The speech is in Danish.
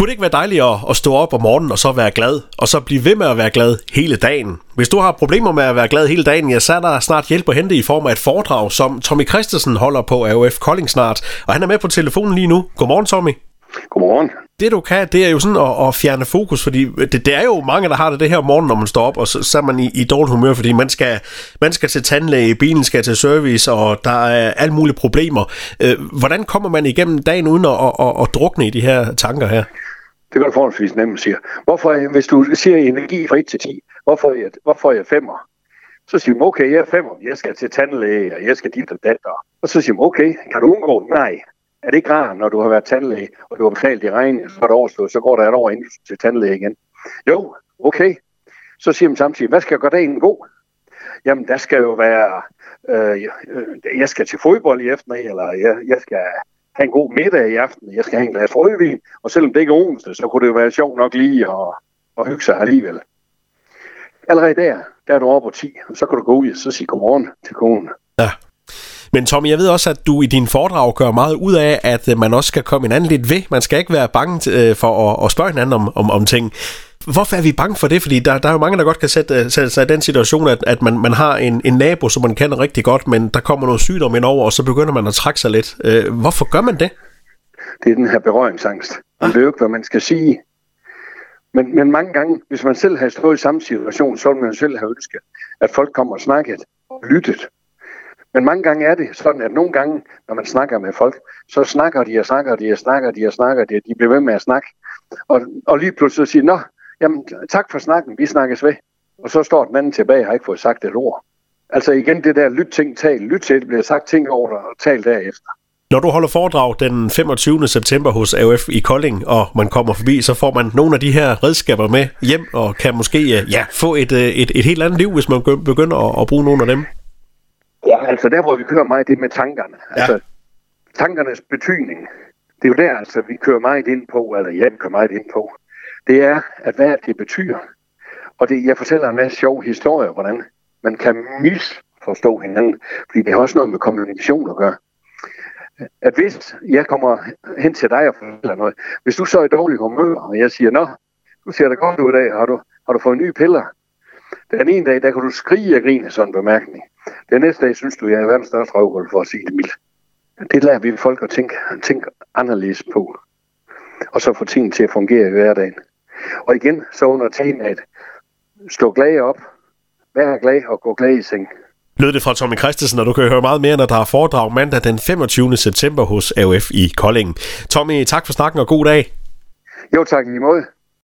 Kunne det ikke være dejligt at, at stå op om morgenen og så være glad, og så blive ved med at være glad hele dagen? Hvis du har problemer med at være glad hele dagen, ja, så er der snart hjælp at hente i form af et foredrag, som Tommy Christensen holder på AOF Kolding snart. Og han er med på telefonen lige nu. Godmorgen, Tommy. Godmorgen. Det du kan, det er jo sådan at, at fjerne fokus, fordi det, det er jo mange, der har det det her om morgenen, når man står op, og så, så er man i, i dårligt humør, fordi man skal, man skal til tandlæge, bilen skal til service, og der er alle mulige problemer. Øh, hvordan kommer man igennem dagen uden at, at, at, at drukne i de her tanker her? Det gør du forholdsvis nemt siger. Hvorfor, øh, hvis du siger energi fra 1 til 10, hvorfor er jeg, hvorfor er jeg femmer? Så siger man, okay, jeg er femmer, jeg skal til tandlæge, og jeg skal dit og datter. Og så siger man, okay, kan du undgå? Nej, er det ikke rart, når du har været tandlæge, og du har betalt i regning, så er det overstået, så går der et år ind til tandlæge igen? Jo, okay. Så siger man samtidig, hvad skal jeg gøre dagen god? Jamen, der skal jo være, øh, øh jeg skal til fodbold i aften, eller jeg, jeg skal have en god middag i aften, jeg skal have en glas rødvin, og selvom det ikke er onsdag, så kunne det jo være sjovt nok lige at, at hygge sig alligevel. Allerede der, der er du oppe på 10, og så kan du gå ud og så sige godmorgen til konen. Ja. Men Tommy, jeg ved også, at du i din foredrag gør meget ud af, at man også skal komme hinanden lidt ved. Man skal ikke være bange øh, for at, at spørge hinanden om, om, om ting. Hvorfor er vi bange for det? Fordi der, der er jo mange, der godt kan sætte, øh, sætte sig i den situation, at, at man, man har en, en nabo, som man kender rigtig godt, men der kommer noget sygdom ind over, og så begynder man at trække sig lidt. Hvorfor gør man det? Det er den her berøringsangst. Man ved jo ikke, hvad man skal sige. Men, men mange gange, hvis man selv har stået i samme situation, så vil man selv have ønsket, at folk kommer og snakket og lyttet. Men mange gange er det sådan, at nogle gange, når man snakker med folk, så snakker de og snakker de og snakker de og snakker de, og de bliver ved med at snakke. Og, og lige pludselig siger, nå, jamen tak for snakken, vi snakkes ved. Og så står den anden tilbage og har ikke fået sagt et ord. Altså igen det der lyt ting, tal, lyt til, det bliver sagt ting over dig og tal derefter. Når du holder foredrag den 25. september hos AOF i Kolding, og man kommer forbi, så får man nogle af de her redskaber med hjem, og kan måske ja, få et, et, et helt andet liv, hvis man begynder at, at bruge nogle af dem. Ja, altså der, hvor vi kører meget, det med tankerne. Ja. Altså, tankernes betydning, det er jo der, altså, vi kører meget ind på, eller jeg kører meget ind på, det er, at hvad det betyder. Og det, jeg fortæller en masse sjov historie, hvordan man kan misforstå hinanden, fordi det har også noget med kommunikation at gøre. At hvis jeg kommer hen til dig og fortæller noget, hvis du så er i dårlig humør, og jeg siger, nå, du ser da godt ud i dag, har du, har du fået nye piller? Den ene dag, der kan du skrige og grine sådan en bemærkning. Den næste dag synes du, jeg er verdens største røvhul for at sige det mildt. Det lærer vi folk at tænke, tænke anderledes på. Og så få tingene til at fungere i hverdagen. Og igen, så under temaet, stå glad op, vær glad og gå glad i seng. Lød det fra Tommy Christensen, og du kan høre meget mere, når der er foredrag mandag den 25. september hos AOF i Kolding. Tommy, tak for snakken og god dag. Jo, tak i måde.